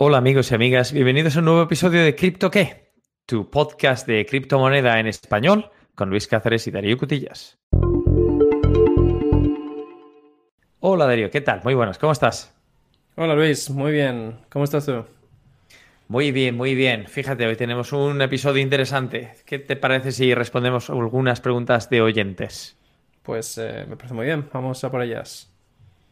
Hola amigos y amigas, bienvenidos a un nuevo episodio de Crypto qué, tu podcast de criptomoneda en español con Luis Cáceres y Darío Cutillas. Hola Darío, ¿qué tal? Muy buenas, ¿cómo estás? Hola Luis, muy bien, ¿cómo estás tú? Muy bien, muy bien. Fíjate, hoy tenemos un episodio interesante. ¿Qué te parece si respondemos algunas preguntas de oyentes? Pues eh, me parece muy bien, vamos a por ellas.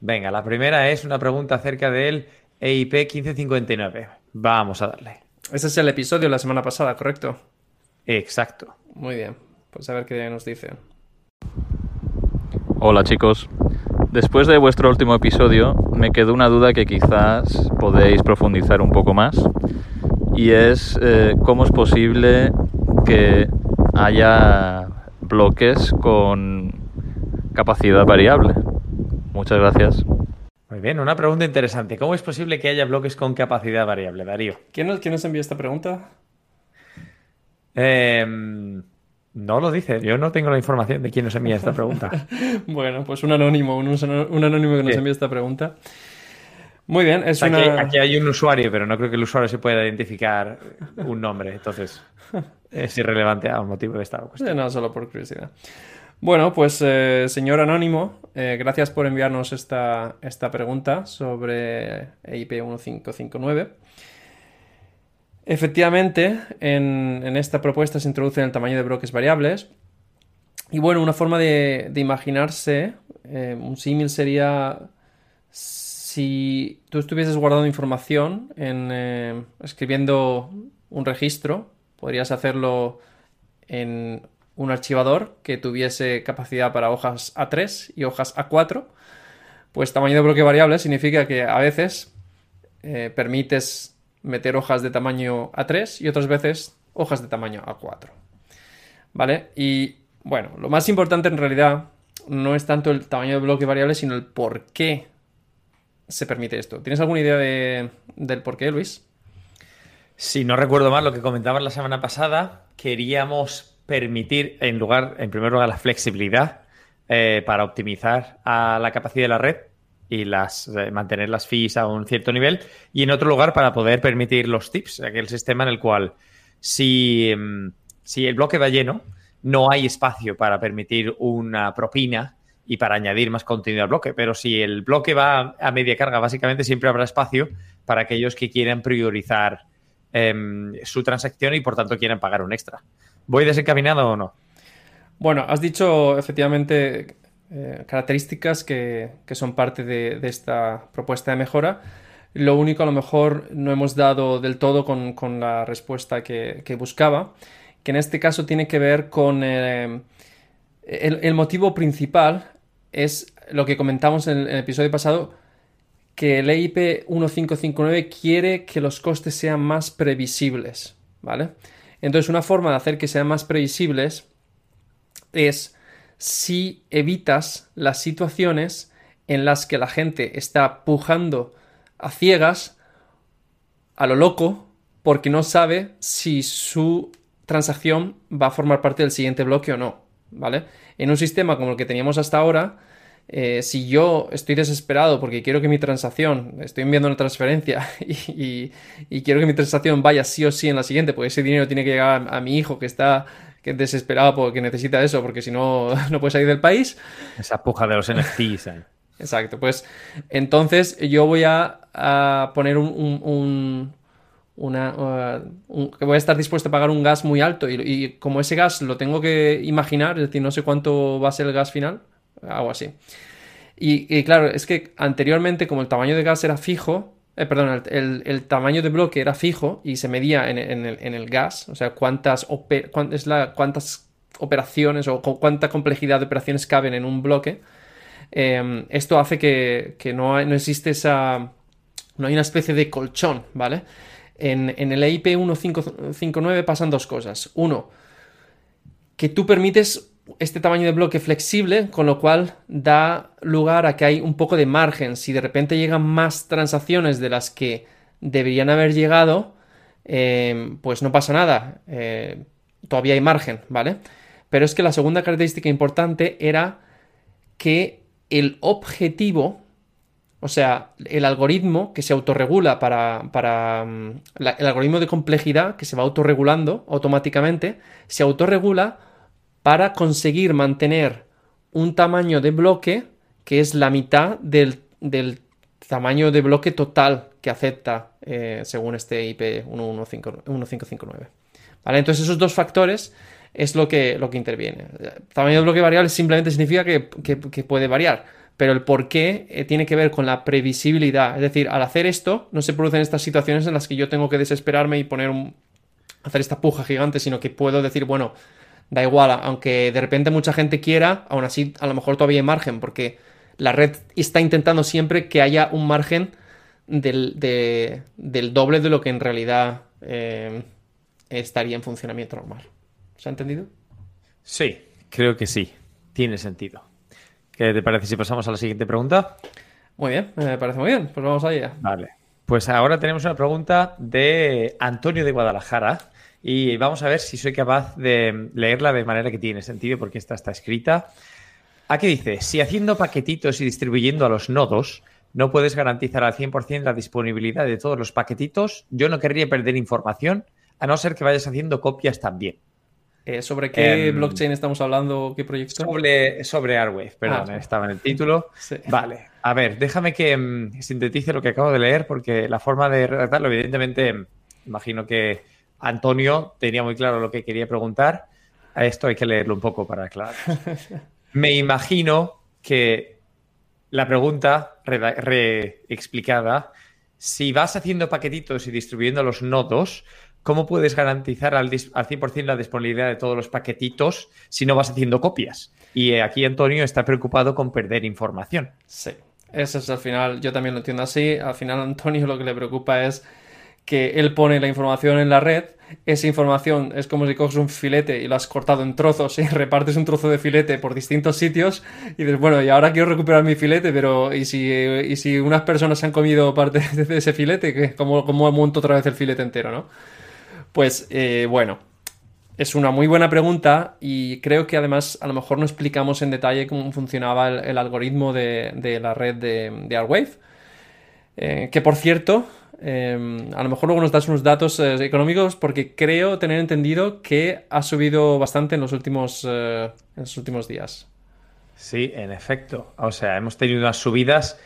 Venga, la primera es una pregunta acerca del EIP 1559. Vamos a darle. Ese es el episodio de la semana pasada, ¿correcto? Exacto. Muy bien, pues a ver qué nos dicen. Hola chicos. Después de vuestro último episodio me quedó una duda que quizás podéis profundizar un poco más y es eh, cómo es posible que haya bloques con capacidad variable. Muchas gracias. Muy bien, una pregunta interesante. ¿Cómo es posible que haya bloques con capacidad variable, Darío? ¿Quién nos, quién nos envía esta pregunta? Em, no lo dice, yo no tengo la información de quién nos envía esta pregunta. bueno, pues un anónimo, un, un anónimo que nos envía esta pregunta. Muy bien, es aquí, una... aquí hay un usuario, pero no creo que el usuario se pueda identificar un nombre, entonces es irrelevante al motivo de esta cuestión. No, solo por curiosidad. Bueno, pues eh, señor Anónimo, eh, gracias por enviarnos esta, esta pregunta sobre EIP 1559. Efectivamente, en, esta propuesta se introduce el tamaño de bloques variables. Y bueno, una forma de, imaginarse, eh, un símil sería si tú estuvieses guardando información en escribiendo un registro, podrías hacerlo en un archivador que tuviese capacidad para hojas A3 y hojas A4, pues tamaño de bloque variable significa que a veces eh, permites meter hojas de tamaño A3 y otras veces hojas de tamaño A4. ¿Vale? Y bueno, lo más importante en realidad no es tanto el tamaño de bloque variable, sino el por qué se permite esto. ¿Tienes alguna idea de, del por qué, Luis? Si no recuerdo mal lo que comentabas la semana pasada, queríamos permitir, en, lugar, en primer lugar, la flexibilidad eh, para optimizar la capacidad de la red y las, eh, mantener las fees a un cierto nivel. Y en otro lugar, para poder permitir los tips, aquel sistema en el cual si, mm, si el bloque va lleno, no hay espacio para permitir una propina y para añadir más contenido al bloque. Pero si el bloque va a media carga, básicamente siempre habrá espacio para aquellos que quieran priorizar em, su transacción y por tanto quieran pagar un extra. ¿Voy desencaminado o no? Bueno, has dicho efectivamente eh, características que, son parte de, esta propuesta de mejora. Lo único, a lo mejor, no hemos dado del todo con, la respuesta que, buscaba, que en este caso tiene que ver con eh, el, motivo principal, es lo que comentamos en el episodio pasado, que el EIP 1559 quiere que los costes sean más previsibles, ¿vale? Entonces, una forma de hacer que sean más previsibles es si evitas las situaciones en las que la gente está pujando a ciegas, a lo loco, porque no sabe si su transacción va a formar parte del siguiente bloque o no, ¿vale? En un sistema como el que teníamos hasta ahora, eh, si yo estoy desesperado porque quiero que mi transacción, estoy enviando una transferencia y, quiero que mi transacción vaya sí o sí en la siguiente, porque ese dinero tiene que llegar a, mi hijo que está desesperado porque necesita eso, porque si no, no puede salir del país. Esa puja de los NFTs. Eh. Exacto, pues entonces yo voy a, poner un, una, uh, que voy a estar dispuesto a pagar un gas muy alto y, y, como ese gas lo tengo que imaginar, es decir, no sé cuánto va a ser el gas final, algo así. Y, claro, es que anteriormente, como el tamaño de gas era fijo, eh, perdón, el, tamaño de bloque era fijo y se medía en, el, gas, o sea, cuántas, la, cuántas operaciones o cuánta complejidad de operaciones caben en un bloque. Em, esto hace que, no, no, existe esa. No hay una especie de colchón, ¿vale? En, en el EIP 1559 pasan dos cosas. Uno, que tú permites este tamaño de bloque flexible, con lo cual da lugar a que hay un poco de margen. Si de repente llegan más transacciones de las que deberían haber llegado, eh, pues no pasa nada. Eh, todavía hay margen, ¿vale? Pero es que la segunda característica importante era que el objetivo O sea, el algoritmo que se autorregula para, para mm, el algoritmo de complejidad que se va autorregulando automáticamente, se autorregula para conseguir mantener un tamaño de bloque que es la mitad del, tamaño de bloque total que acepta eh, según este IP 1559. ¿Vale? Entonces esos dos factores es lo que, lo que interviene. tamaño de bloque variable simplemente significa que, que puede variar pero el por qué eh, tiene que ver con la previsibilidad. Es decir, al hacer esto, no se producen estas situaciones en las que yo tengo que desesperarme y poner un, hacer esta puja gigante, sino que puedo decir, bueno, da igual, aunque de repente mucha gente quiera, aún así a lo mejor todavía hay margen, porque la red está intentando siempre que haya un margen del, del doble de lo que en realidad eh, estaría en funcionamiento normal. ¿Se ha entendido? Sí, creo que sí. Tiene sentido. ¿Qué te parece si pasamos a la siguiente pregunta? Muy bien, me parece muy bien. Pues vamos allá. Vale. Pues ahora tenemos una pregunta de Antonio de Guadalajara y vamos a ver si soy capaz de leerla de manera que tiene sentido porque esta está escrita. Aquí dice, si haciendo paquetitos y distribuyendo a los nodos no puedes garantizar al 100% la disponibilidad de todos los paquetitos, yo no querría perder información a no ser que vayas haciendo copias también. Eh, ¿Sobre qué em, blockchain estamos hablando? ¿Qué proyecto? Sobre, sobre Arwave, perdón, ah, estaba en el título. Vale, a ver, déjame que em, sintetice lo que acabo de leer porque la forma de redactarlo, evidentemente, em, imagino que Antonio tenía muy claro lo que quería preguntar. A esto hay que leerlo un poco para aclarar. Me imagino que la pregunta reexplicada, si vas haciendo paquetitos y distribuyendo los nodos, ¿cómo puedes garantizar al, 100% la disponibilidad de todos los paquetitos si no vas haciendo copias? Y aquí Antonio está preocupado con perder información. Sí, eso es al final, yo también lo entiendo así. Al final Antonio lo que le preocupa es que él pone la información en la red, esa información es como si coges un filete y lo has cortado en trozos y repartes un trozo de filete por distintos sitios y dices, bueno, y ahora quiero recuperar mi filete, pero ¿y si, y si unas personas han comido parte de ese filete? ¿Cómo, ¿Cómo monto otra vez el filete entero, no? Pues eh, bueno, es una muy buena pregunta y creo que además a lo mejor no explicamos en detalle cómo funcionaba el, algoritmo de, la red de, de Arwave. Eh, que por cierto, em, a lo mejor luego nos das unos datos eh, económicos porque creo tener entendido que ha subido bastante en los últimos, en los últimos días. Sí, en efecto. O sea, hemos tenido unas subidas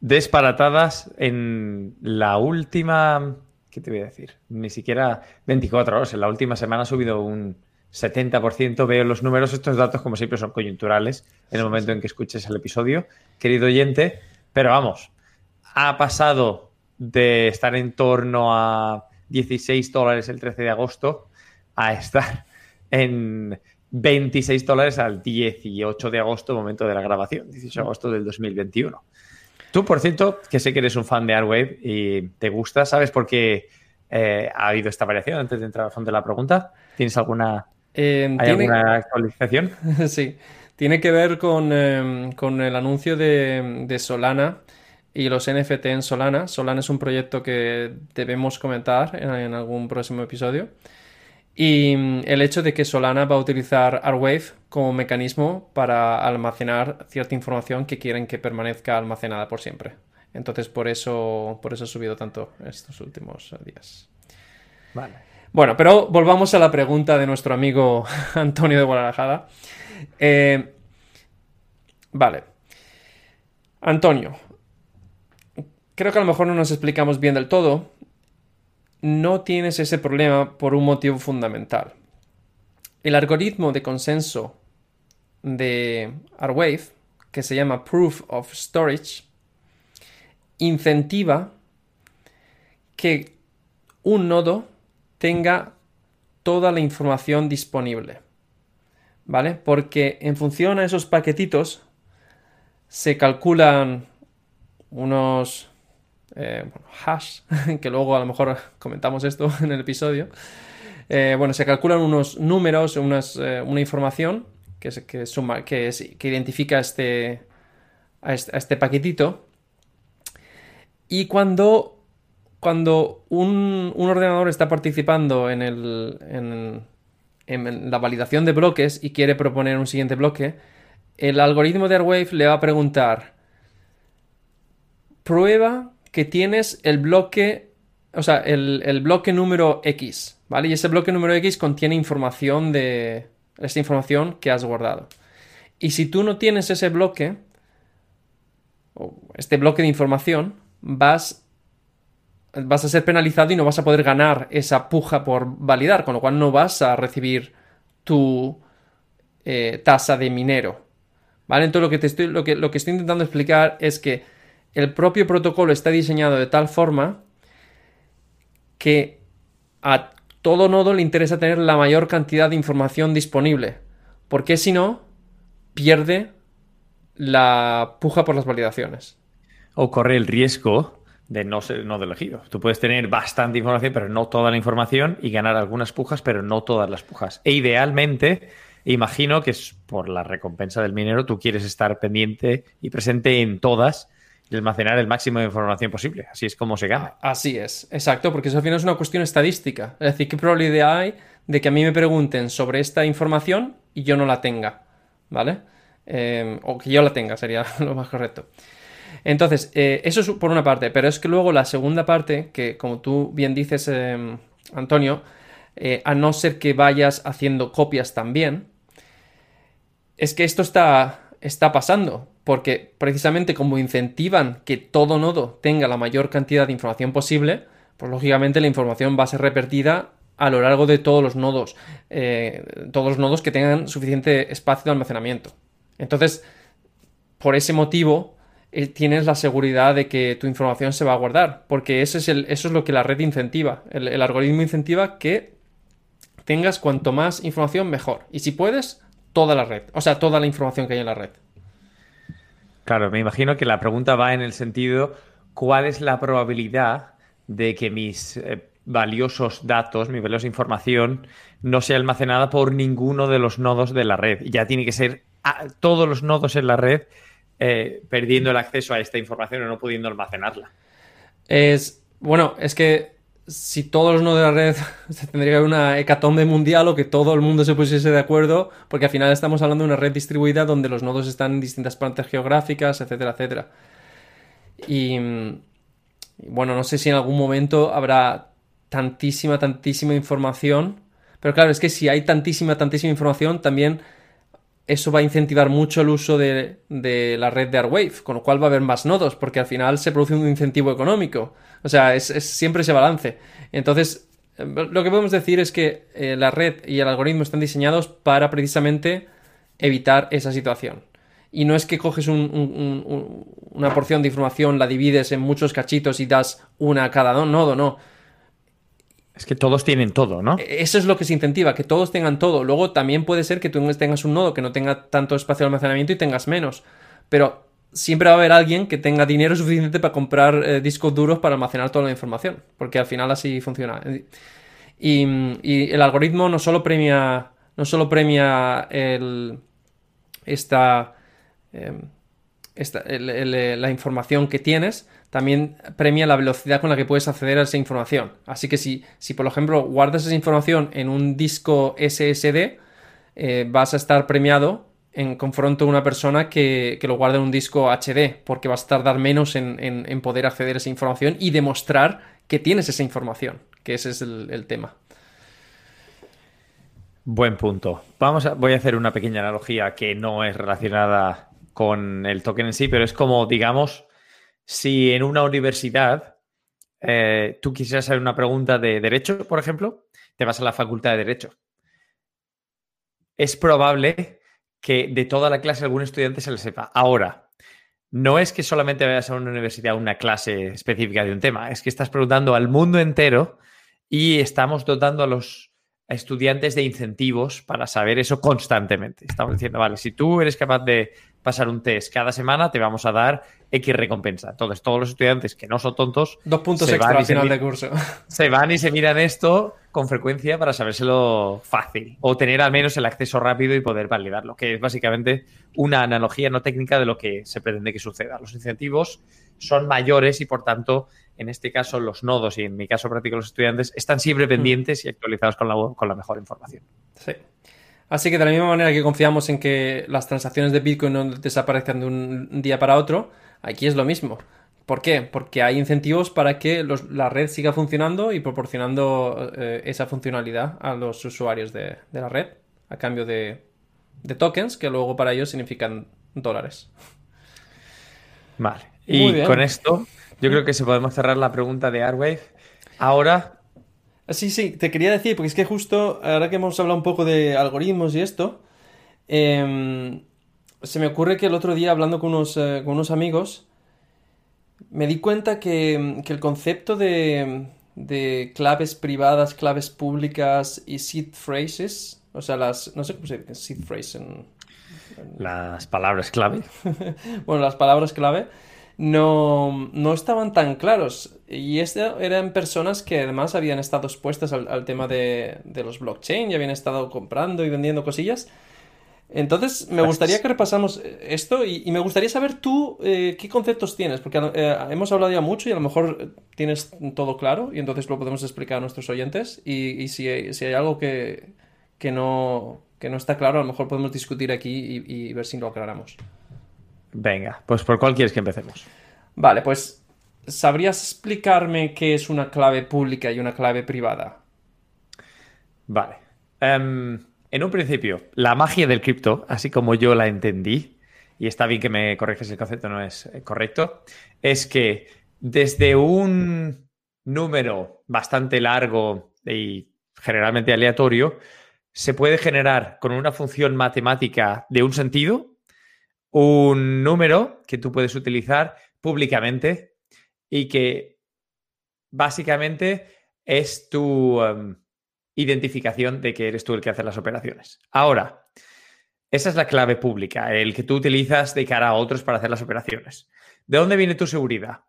desparatadas en la última ¿qué te voy a decir? Ni siquiera 24 horas. En la última semana ha subido un 70%. Veo los números. Estos datos, como siempre, son coyunturales en el momento en que escuches el episodio, querido oyente. Pero vamos, ha pasado de estar en torno a 16 dólares el 13 de agosto a estar en 26 dólares al 18 de agosto, momento de la grabación, 18 de agosto del 2021. Tú, por cierto, que sé que eres un fan de Arwave y te gusta, ¿sabes por qué eh, ha habido esta variación antes de entrar al fondo de la pregunta? ¿Tienes alguna, em, alguna actualización? sí, tiene que ver con, em, el anuncio de, Solana y los NFT en Solana. Solana es un proyecto que debemos comentar en algún próximo episodio. Y mm, el hecho de que Solana va a utilizar Arwave como mecanismo para almacenar cierta información que quieren que permanezca almacenada por siempre. Entonces, por eso, por eso ha subido tanto estos últimos días. Vale. Bueno, pero volvamos a la pregunta de nuestro amigo Antonio de Guadalajara. Eh, vale. Antonio, creo que a lo mejor no nos explicamos bien del todo, no tienes ese problema por un motivo fundamental. El algoritmo de consenso de Arwave, que se llama Proof of Storage, incentiva que un nodo tenga toda la información disponible. ¿Vale? Porque en función a esos paquetitos se calculan unos eh, hash, que luego a lo mejor comentamos esto en el episodio. Eh, bueno, se calculan unos números, eh, una información que, que, suma, que, identifica este, a, este, paquetito. Y cuando, cuando un, ordenador está participando en, el, en, en la validación de bloques y quiere proponer un siguiente bloque, el algoritmo de Airwave le va a preguntar prueba que tienes el bloque, o sea, el, el bloque número X, ¿vale? Y ese bloque número X contiene información de esta información que has guardado. Y si tú no tienes ese bloque, o este bloque de información, vas, vas a ser penalizado y no vas a poder ganar esa puja por validar, con lo cual no vas a recibir tu eh, tasa de minero. ¿Vale? Entonces lo que, te estoy, lo, que, lo que estoy intentando explicar es que el propio protocolo está diseñado de tal forma que a todo nodo le interesa tener la mayor cantidad de información disponible, porque si no, pierde la puja por las validaciones. O corre el riesgo de no ser no de elegido. Tú puedes tener bastante información, pero no toda la información, y ganar algunas pujas, pero no todas las pujas. E idealmente, imagino que es por la recompensa del minero, tú quieres estar pendiente y presente en todas y almacenar el máximo de información posible. Así es como se gana. Así es, exacto, porque eso al final es una cuestión estadística. Es decir, ¿qué probabilidad hay de que a mí me pregunten sobre esta información y yo no la tenga? ¿Vale? Eh, o que yo la tenga, sería lo más correcto. Entonces, eh, eso es por una parte, pero es que luego la segunda parte, que como tú bien dices, eh, Antonio, a no ser que vayas haciendo copias también, es que esto está, está pasando porque precisamente como incentivan que todo nodo tenga la mayor cantidad de información posible, pues lógicamente la información va a ser repetida a lo largo de todos los nodos, eh, todos los nodos que tengan suficiente espacio de almacenamiento. Entonces, por ese motivo, eh, tienes la seguridad de que tu información se va a guardar, porque eso es, eso es lo que la red incentiva. el algoritmo incentiva que tengas cuanto más información, mejor. Y si puedes, toda la red, o sea, toda la información que hay en la red. Claro, me imagino que la pregunta va en el sentido, ¿cuál es la probabilidad de que mis eh, valiosos datos, mi valiosa información, no sea almacenada por ninguno de los nodos de la red? Ya tiene que ser todos los nodos en la red eh, perdiendo el acceso a esta información o no pudiendo almacenarla. Es, bueno, es que si todos los nodos de la red se tendría una hecatombe mundial o que todo el mundo se pusiese de acuerdo, porque al final estamos hablando de una red distribuida donde los nodos están en distintas partes geográficas, etcétera, etcétera. Y, bueno, no sé si en algún momento habrá tantísima, tantísima información, pero claro, es que si hay tantísima, tantísima información, también eso va a incentivar mucho el uso de, la red de Airwave, con lo cual va a haber más nodos, porque al final se produce un incentivo económico. O sea, es, siempre ese balance. Entonces, lo que podemos decir es que eh, la red y el algoritmo están diseñados para precisamente evitar esa situación. Y no es que coges una porción de información, la divides en muchos cachitos y das una a cada nodo, no. Es que todos tienen todo, ¿no? E-, eso es lo que se incentiva, que todos tengan todo. Luego también puede ser que tú tengas un nodo que no tenga tanto espacio de almacenamiento y tengas menos. Pero siempre va a haber alguien que tenga dinero suficiente para comprar eh, discos duros para almacenar toda la información. Porque al final así funciona. Y, el algoritmo no solo premia. No solo premia el, esta, em, la información que tienes, también premia la velocidad con la que puedes acceder a esa información. Así que si, si por ejemplo, guardas esa información en un disco SSD, eh, vas a estar premiado en confronto a una persona que, lo guarda en un disco HD, porque vas a tardar menos en, poder acceder a esa información y demostrar que tienes esa información, que ese es el, tema. Buen punto. Vamos a, voy a hacer una pequeña analogía que no es relacionada con el token en sí, pero es como, digamos, si en una universidad eh, tú quisieras hacer una pregunta de derecho, por ejemplo, te vas a la facultad de derecho. Es probable que de toda la clase algún estudiante se le sepa. Ahora, no es que solamente vayas a una universidad una clase específica de un tema, es que estás preguntando al mundo entero y estamos dotando a los estudiantes de incentivos para saber eso constantemente. Estamos diciendo, vale, si tú eres capaz de pasar un test cada semana, te vamos a dar X recompensa. Entonces, todos los estudiantes que no son tontos. Dos puntos extra al final de curso. Se van y se miran esto con frecuencia para sabérselo fácil. O tener al menos el acceso rápido y poder validarlo. Que es básicamente una analogía no técnica de lo que se pretende que suceda. Los incentivos son mayores y, por tanto, en este caso, los nodos y en mi caso práctico los estudiantes están siempre mm. pendientes y actualizados con la, con la mejor información. Sí. Así que de la misma manera que confiamos en que las transacciones de Bitcoin no desaparezcan de un día para otro, aquí es lo mismo. ¿Por qué? Porque hay incentivos para que la red siga funcionando y proporcionando eh, esa funcionalidad a los usuarios de, la red a cambio de, tokens que luego para ellos significan dólares. Vale. y con esto yo creo que se podemos cerrar la pregunta de Airwave. Ahora... Sí, sí, te quería decir, porque es que justo ahora que hemos hablado un poco de algoritmos y esto, em, se me ocurre que el otro día hablando con unos, eh, con unos amigos, me di cuenta que, el concepto de, claves privadas, claves públicas y seed phrases, o sea, las, no sé cómo se dice seed phrase en... Las palabras clave. bueno, las palabras clave no, estaban tan claros. Y esto eran personas que además habían estado expuestas al, tema de, de, los blockchain y habían estado comprando y vendiendo cosillas. Entonces, me gustaría que repasamos esto y, me gustaría saber tú eh, qué conceptos tienes, porque eh, hemos hablado ya mucho y a lo mejor tienes todo claro y entonces lo podemos explicar a nuestros oyentes y, si, hay, algo que, no, no está claro, a lo mejor podemos discutir aquí y, ver si lo aclaramos. Venga, pues ¿por cuál quieres que empecemos? Vale, pues ¿sabrías explicarme qué es una clave pública y una clave privada? Vale. Em, en un principio, la magia del cripto, así como yo la entendí, y está bien que me corriges el concepto, no es eh, correcto, es que desde un número bastante largo y generalmente aleatorio, se puede generar con una función matemática de un sentido un número que tú puedes utilizar públicamente y que básicamente es tu, em, identificación de que eres tú el que hace las operaciones. Ahora, esa es la clave pública, el que tú utilizas de cara a otros para hacer las operaciones. ¿De dónde viene tu seguridad?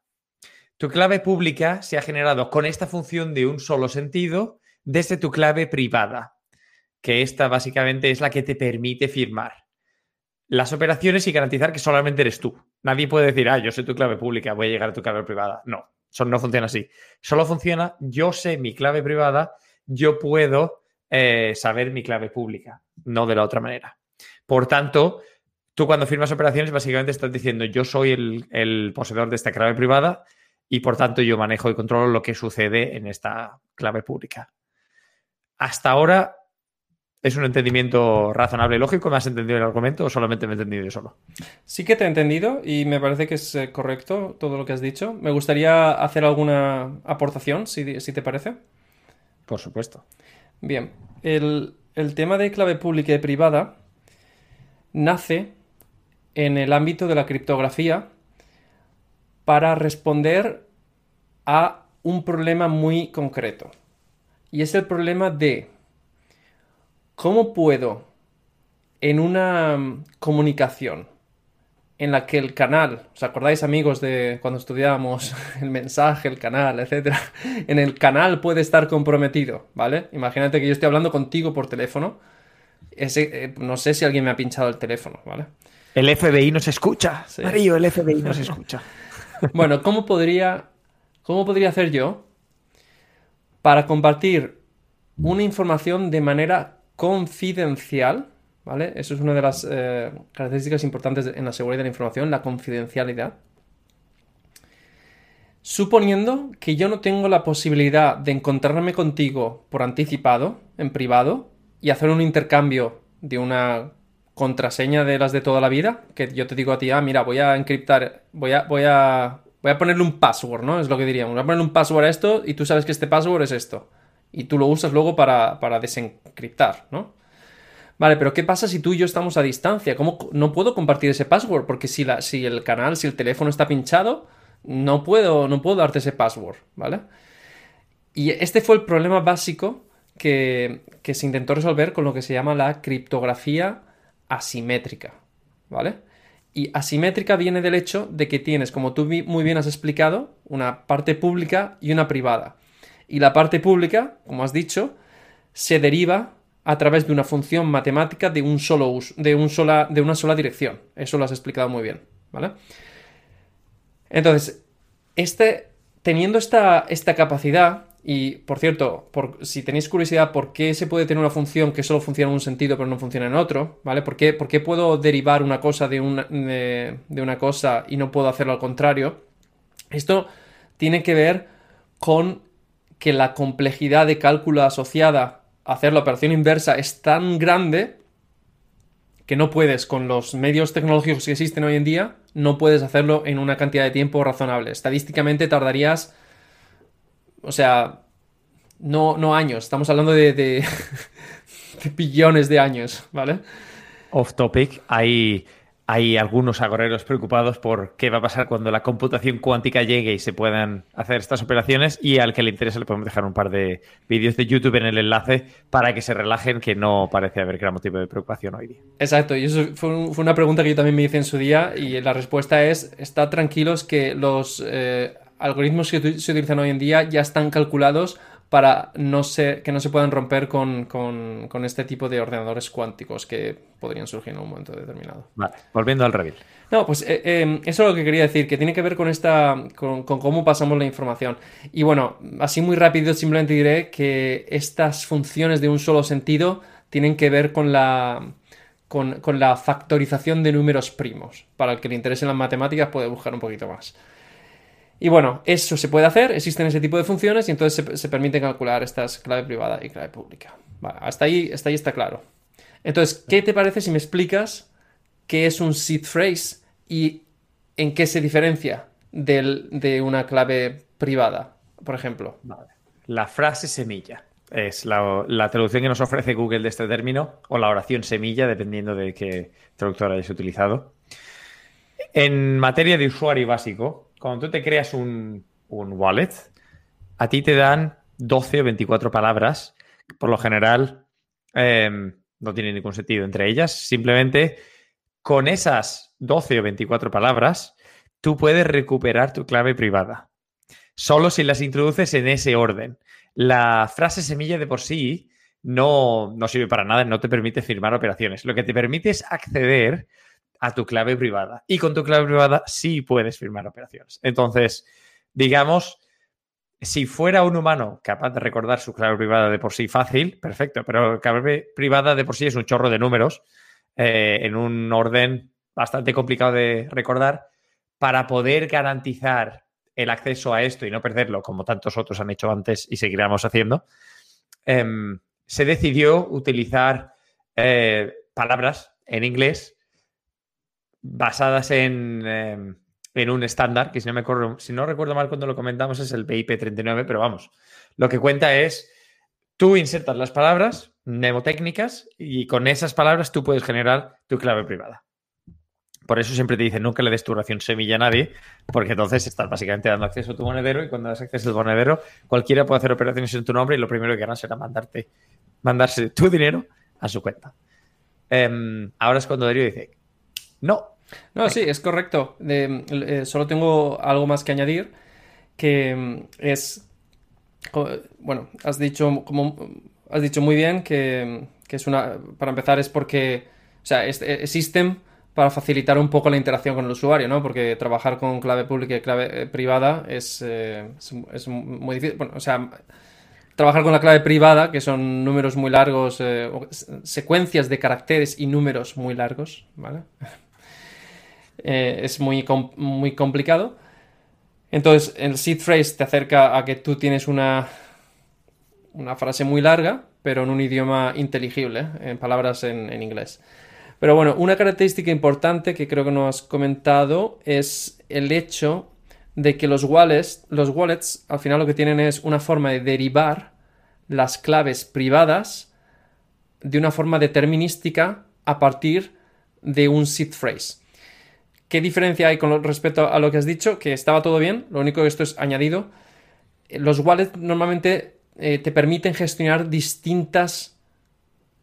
Tu clave pública se ha generado con esta función de un solo sentido desde tu clave privada, que esta básicamente es la que te permite firmar las operaciones y garantizar que solamente eres tú. Nadie puede decir, ah, yo soy tu clave pública, voy a llegar a tu clave privada. No, eso no funciona así. Solo funciona, yo sé mi clave privada yo puedo eh, saber mi clave pública, no de la otra manera. Por tanto, tú cuando firmas operaciones básicamente estás diciendo yo soy el, poseedor de esta clave privada y por tanto yo manejo y controlo lo que sucede en esta clave pública. Hasta ahora es un entendimiento razonable y lógico. ¿Me has entendido el argumento o solamente me he entendido yo solo? Sí que te he entendido y me parece que es eh, correcto todo lo que has dicho. Me gustaría hacer alguna aportación, si, si te parece. Por supuesto. Bien, el, tema de clave pública y privada nace en el ámbito de la criptografía para responder a un problema muy concreto. Y es el problema de cómo puedo en una comunicación en la que el canal, ¿os acordáis amigos de cuando estudiábamos el mensaje, el canal, etcétera? En el canal puede estar comprometido, ¿vale? Imagínate que yo estoy hablando contigo por teléfono. Ese, eh, no sé si alguien me ha pinchado el teléfono, ¿vale? El FBI nos escucha. Mario, el FBI nos escucha. bueno, ¿cómo podría, ¿cómo podría hacer yo para compartir una información de manera confidencial ¿vale? Eso es una de las eh, características importantes en la seguridad de la información, la confidencialidad. Suponiendo que yo no tengo la posibilidad de encontrarme contigo por anticipado, en privado, y hacer un intercambio de una contraseña de las de toda la vida, que yo te digo a ti, ah, mira, voy a encriptar, voy a, voy a, voy a ponerle un password, ¿no? Es lo que diríamos, voy a ponerle un password a esto y tú sabes que este password es esto. Y tú lo usas luego para, para desencriptar, ¿no? Vale, pero ¿qué pasa si tú y yo estamos a distancia? ¿Cómo no puedo compartir ese password? Porque si, la, si el canal, si el teléfono está pinchado, no puedo, no puedo darte ese password, ¿vale? Y este fue el problema básico que, que se intentó resolver con lo que se llama la criptografía asimétrica, ¿vale? Y asimétrica viene del hecho de que tienes, como tú muy bien has explicado, una parte pública y una privada. Y la parte pública, como has dicho, se deriva a través de una función matemática de, un solo uso, de, un sola, de una sola dirección. Eso lo has explicado muy bien, ¿vale? Entonces, este, teniendo esta, esta capacidad, y por cierto, por, si tenéis curiosidad por qué se puede tener una función que solo funciona en un sentido pero no funciona en otro, ¿vale? ¿Por qué, puedo derivar una cosa de de una cosa y no puedo hacerlo al contrario? Esto tiene que ver con que la complejidad de cálculo asociada a hacer la operación inversa es tan grande que no puedes, con los medios tecnológicos que existen hoy en día, no puedes hacerlo en una cantidad de tiempo razonable. Estadísticamente tardarías, o sea, no, no años, estamos hablando de, de, billones de años, ¿vale? Off topic, hay hay algunos agoreros preocupados por qué va a pasar cuando la computación cuántica llegue y se puedan hacer estas operaciones y al que le interese le podemos dejar un par de vídeos de YouTube en el enlace para que se relajen, que no parece haber gran motivo de preocupación hoy día. Exacto, y eso fue, una pregunta que yo también me hice en su día y la respuesta es, está tranquilos que los eh, algoritmos que se utilizan hoy en día ya están calculados para no que no se puedan romper con, este tipo de ordenadores cuánticos que podrían surgir en un momento determinado. Vale, volviendo al Revit. No, pues eh, eh, eso es lo que quería decir, que tiene que ver con esta, con, cómo pasamos la información. Y bueno, así muy rápido simplemente diré que estas funciones de un solo sentido tienen que ver con la, con, con la factorización de números primos. Para el que le interese las matemáticas puede buscar un poquito más. Y bueno, eso se puede hacer, existen ese tipo de funciones y entonces se, permite calcular estas clave privada y clave pública. hasta, ahí, hasta ahí está claro. Entonces, ¿qué te parece si me explicas qué es un seed phrase y en qué se diferencia de una clave privada, por ejemplo? La frase semilla es la, la, traducción que nos ofrece Google de este término, o la oración semilla, dependiendo de qué traductor hayas utilizado. En materia de usuario básico, cuando tú te creas un, wallet, a ti te dan 12 o 24 palabras. Por lo general, em, no tiene ningún sentido entre ellas. Simplemente con esas 12 o 24 palabras, tú puedes recuperar tu clave privada. Solo si las introduces en ese orden. La frase semilla de por sí no, no sirve para nada, no te permite firmar operaciones. Lo que te permite es acceder a tu clave privada. Y con tu clave privada sí puedes firmar operaciones. Entonces, digamos, si fuera un humano capaz de recordar su clave privada de por sí fácil, perfecto, pero clave privada de por sí es un chorro de números eh, en un orden bastante complicado de recordar. Para poder garantizar el acceso a esto y no perderlo, como tantos otros han hecho antes y seguiremos haciendo, em, se decidió utilizar eh, palabras en inglés basadas en, em, en un estándar, que si no, me si no recuerdo mal cuando lo comentamos es el BIP 39, pero vamos, lo que cuenta es, tú insertas las palabras mnemotécnicas y con esas palabras tú puedes generar tu clave privada. Por eso siempre te dicen nunca le des tu oración semilla a nadie, porque entonces estás básicamente dando acceso a tu monedero y cuando das acceso al monedero, cualquiera puede hacer operaciones en tu nombre y lo primero que harán será mandarte, mandarse tu dinero a su cuenta. Em, ahora es cuando Darío dice, no. No, sí, es correcto. Eh, solo tengo algo más que añadir, que mm, es, bueno, has dicho, como, has dicho muy bien que, es una, para empezar es porque, o sea, existen para facilitar un poco la interacción con el usuario, ¿no? Porque trabajar con clave pública y clave eh, privada es, eh, es, muy difícil. Bueno, o sea, trabajar con la clave privada, que son números muy largos, secuencias de caracteres y números muy largos, ¿vale? Eh, es muy, muy complicado. Entonces, el seed phrase te acerca a que tú tienes una, una frase muy larga, pero en un idioma inteligible, en palabras en, inglés. Pero bueno, una característica importante que creo que no has comentado es el hecho de que los wallets, los wallets al final lo que tienen es una forma de derivar las claves privadas de una forma determinística a partir de un seed phrase. ¿Qué diferencia hay con respecto a lo que has dicho? Que estaba todo bien, lo único que esto es añadido. Los wallets normalmente eh, te permiten gestionar distintas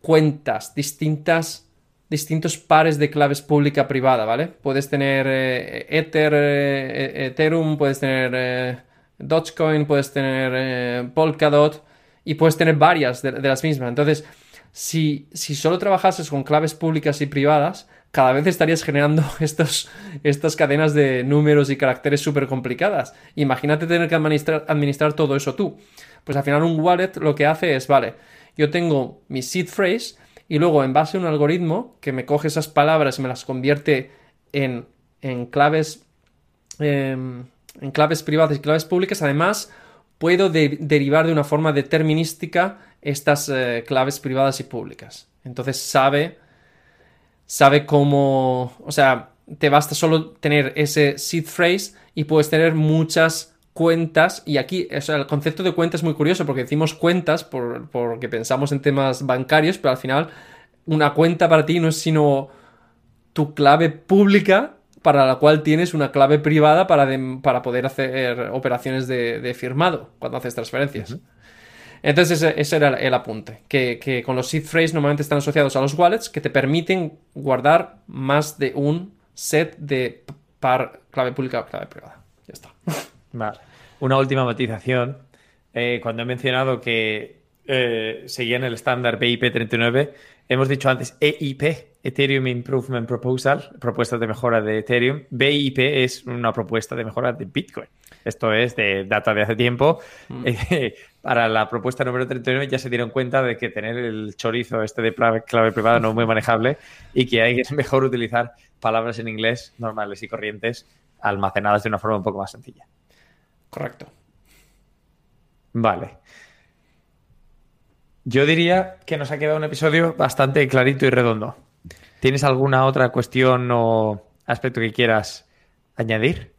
cuentas, distintas, distintos pares de claves pública-privada, ¿vale? Puedes tener eh, Ether, eh, Ethereum, puedes tener Dogecoin, puedes tener Polkadot y puedes tener varias de, las mismas. Entonces, si, si solo trabajases con claves públicas y privadas, cada vez estarías generando estas cadenas de números y caracteres súper complicadas. Imagínate tener que administrar, administrar todo eso tú. Pues al final un wallet lo que hace es, vale, yo tengo mi seed phrase y luego en base a un algoritmo que me coge esas palabras y me las convierte en, en claves, em, en claves privadas y claves públicas, además puedo derivar de una forma determinística estas eh, claves privadas y públicas. Entonces sabe, sabe cómo, o sea, te basta solo tener ese seed phrase y puedes tener muchas cuentas. Y aquí, o sea, el concepto de cuenta es muy curioso porque decimos cuentas porque pensamos en temas bancarios, pero al final una cuenta para ti no es sino tu clave pública para la cual tienes una clave privada para, para poder hacer operaciones de, firmado cuando haces transferencias. Entonces ese, era el apunte, que, con los seed phrase normalmente están asociados a los wallets que te permiten guardar más de un set de par clave pública o clave privada. Ya está. Vale. Una última matización. Eh, cuando he mencionado que eh, seguían el estándar BIP 39, hemos dicho antes EIP, Ethereum Improvement Proposal, propuestas de mejora de Ethereum. BIP es una propuesta de mejora de Bitcoin. Esto es de data de hace tiempo. Mm. Eh, para la propuesta número 39 ya se dieron cuenta de que tener el chorizo este de clave privada no es muy manejable y que hay que mejor utilizar palabras en inglés normales y corrientes almacenadas de una forma un poco más sencilla. Correcto. Vale. Yo diría que nos ha quedado un episodio bastante clarito y redondo. ¿Tienes alguna otra cuestión o aspecto que quieras añadir?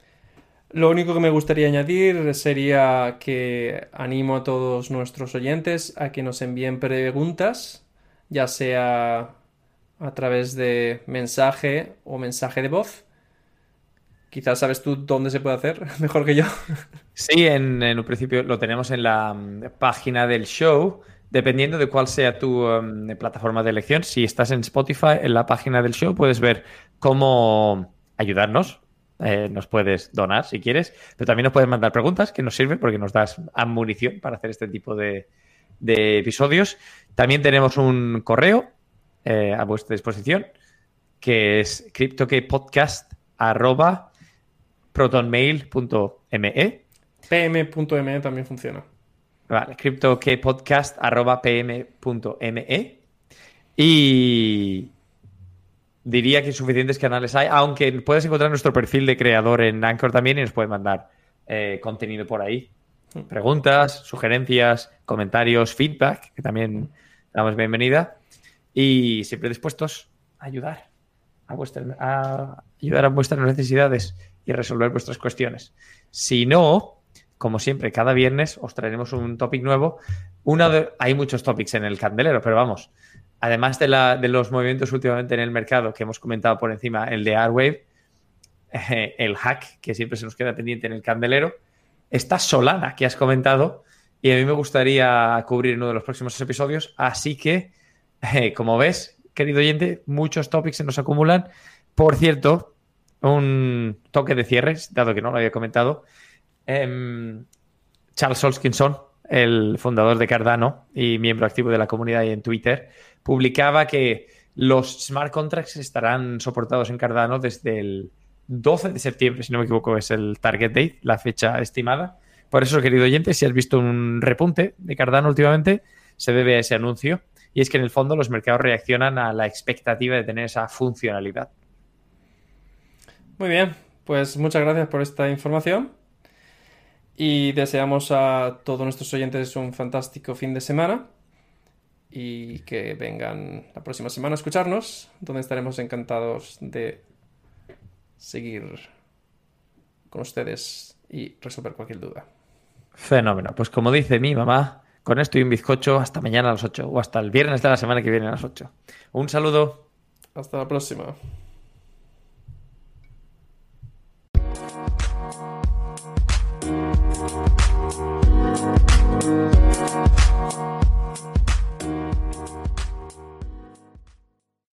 Lo único que me gustaría añadir sería que animo a todos nuestros oyentes a que nos envíen preguntas, ya sea a través de mensaje o mensaje de voz. Quizás sabes tú dónde se puede hacer mejor que yo. Sí, en, un principio lo tenemos en la mm, página del show dependiendo de cuál sea tu um, plataforma de elección, si estás en Spotify, en la página del show puedes ver cómo ayudarnos. Eh, nos puedes donar si quieres, pero también nos puedes mandar preguntas que nos sirven porque nos das munición para hacer este tipo de, episodios. También tenemos un correo eh, a vuestra disposición que es cryptokeypodcast.protonmail.me. pm.me también funciona. Vale, cryptokpodcast.pm.me. Y diría que suficientes canales hay, aunque puedes encontrar nuestro perfil de creador en Anchor también y nos puedes mandar eh, contenido por ahí. Preguntas, sugerencias, comentarios, feedback, que también damos bienvenida. Y siempre dispuestos a ayudar a, a ayudar a vuestras necesidades y resolver vuestras cuestiones. Si no, como siempre, cada viernes os traeremos un topic nuevo. hay muchos topics en el candelero, pero vamos, además de, los movimientos últimamente en el mercado que hemos comentado por encima, el de Airwave, eh, el hack que siempre se nos queda pendiente en el candelero, esta Solana que has comentado y a mí me gustaría cubrir en uno de los próximos episodios. Así que, eh, como ves, querido oyente, muchos topics se nos acumulan. Por cierto, un toque de cierres, dado que no lo había comentado. Em, Charles Hoskinson, el fundador de Cardano y miembro activo de la comunidad y en Twitter, publicaba que los smart contracts estarán soportados en Cardano desde el 12 de septiembre, si no me equivoco, es el target date, la fecha estimada. Por eso, querido oyente, si has visto un repunte de Cardano últimamente, se debe a ese anuncio. Y es que en el fondo los mercados reaccionan a la expectativa de tener esa funcionalidad. Muy bien, pues muchas gracias por esta información. Y deseamos a todos nuestros oyentes un fantástico fin de semana y que vengan la próxima semana a escucharnos, donde estaremos encantados de seguir con ustedes y resolver cualquier duda. Fenómeno. Pues como dice mi mamá, con esto y un bizcocho, hasta mañana a las 8 o hasta el viernes de la semana que viene a las 8. Un saludo. Hasta la próxima.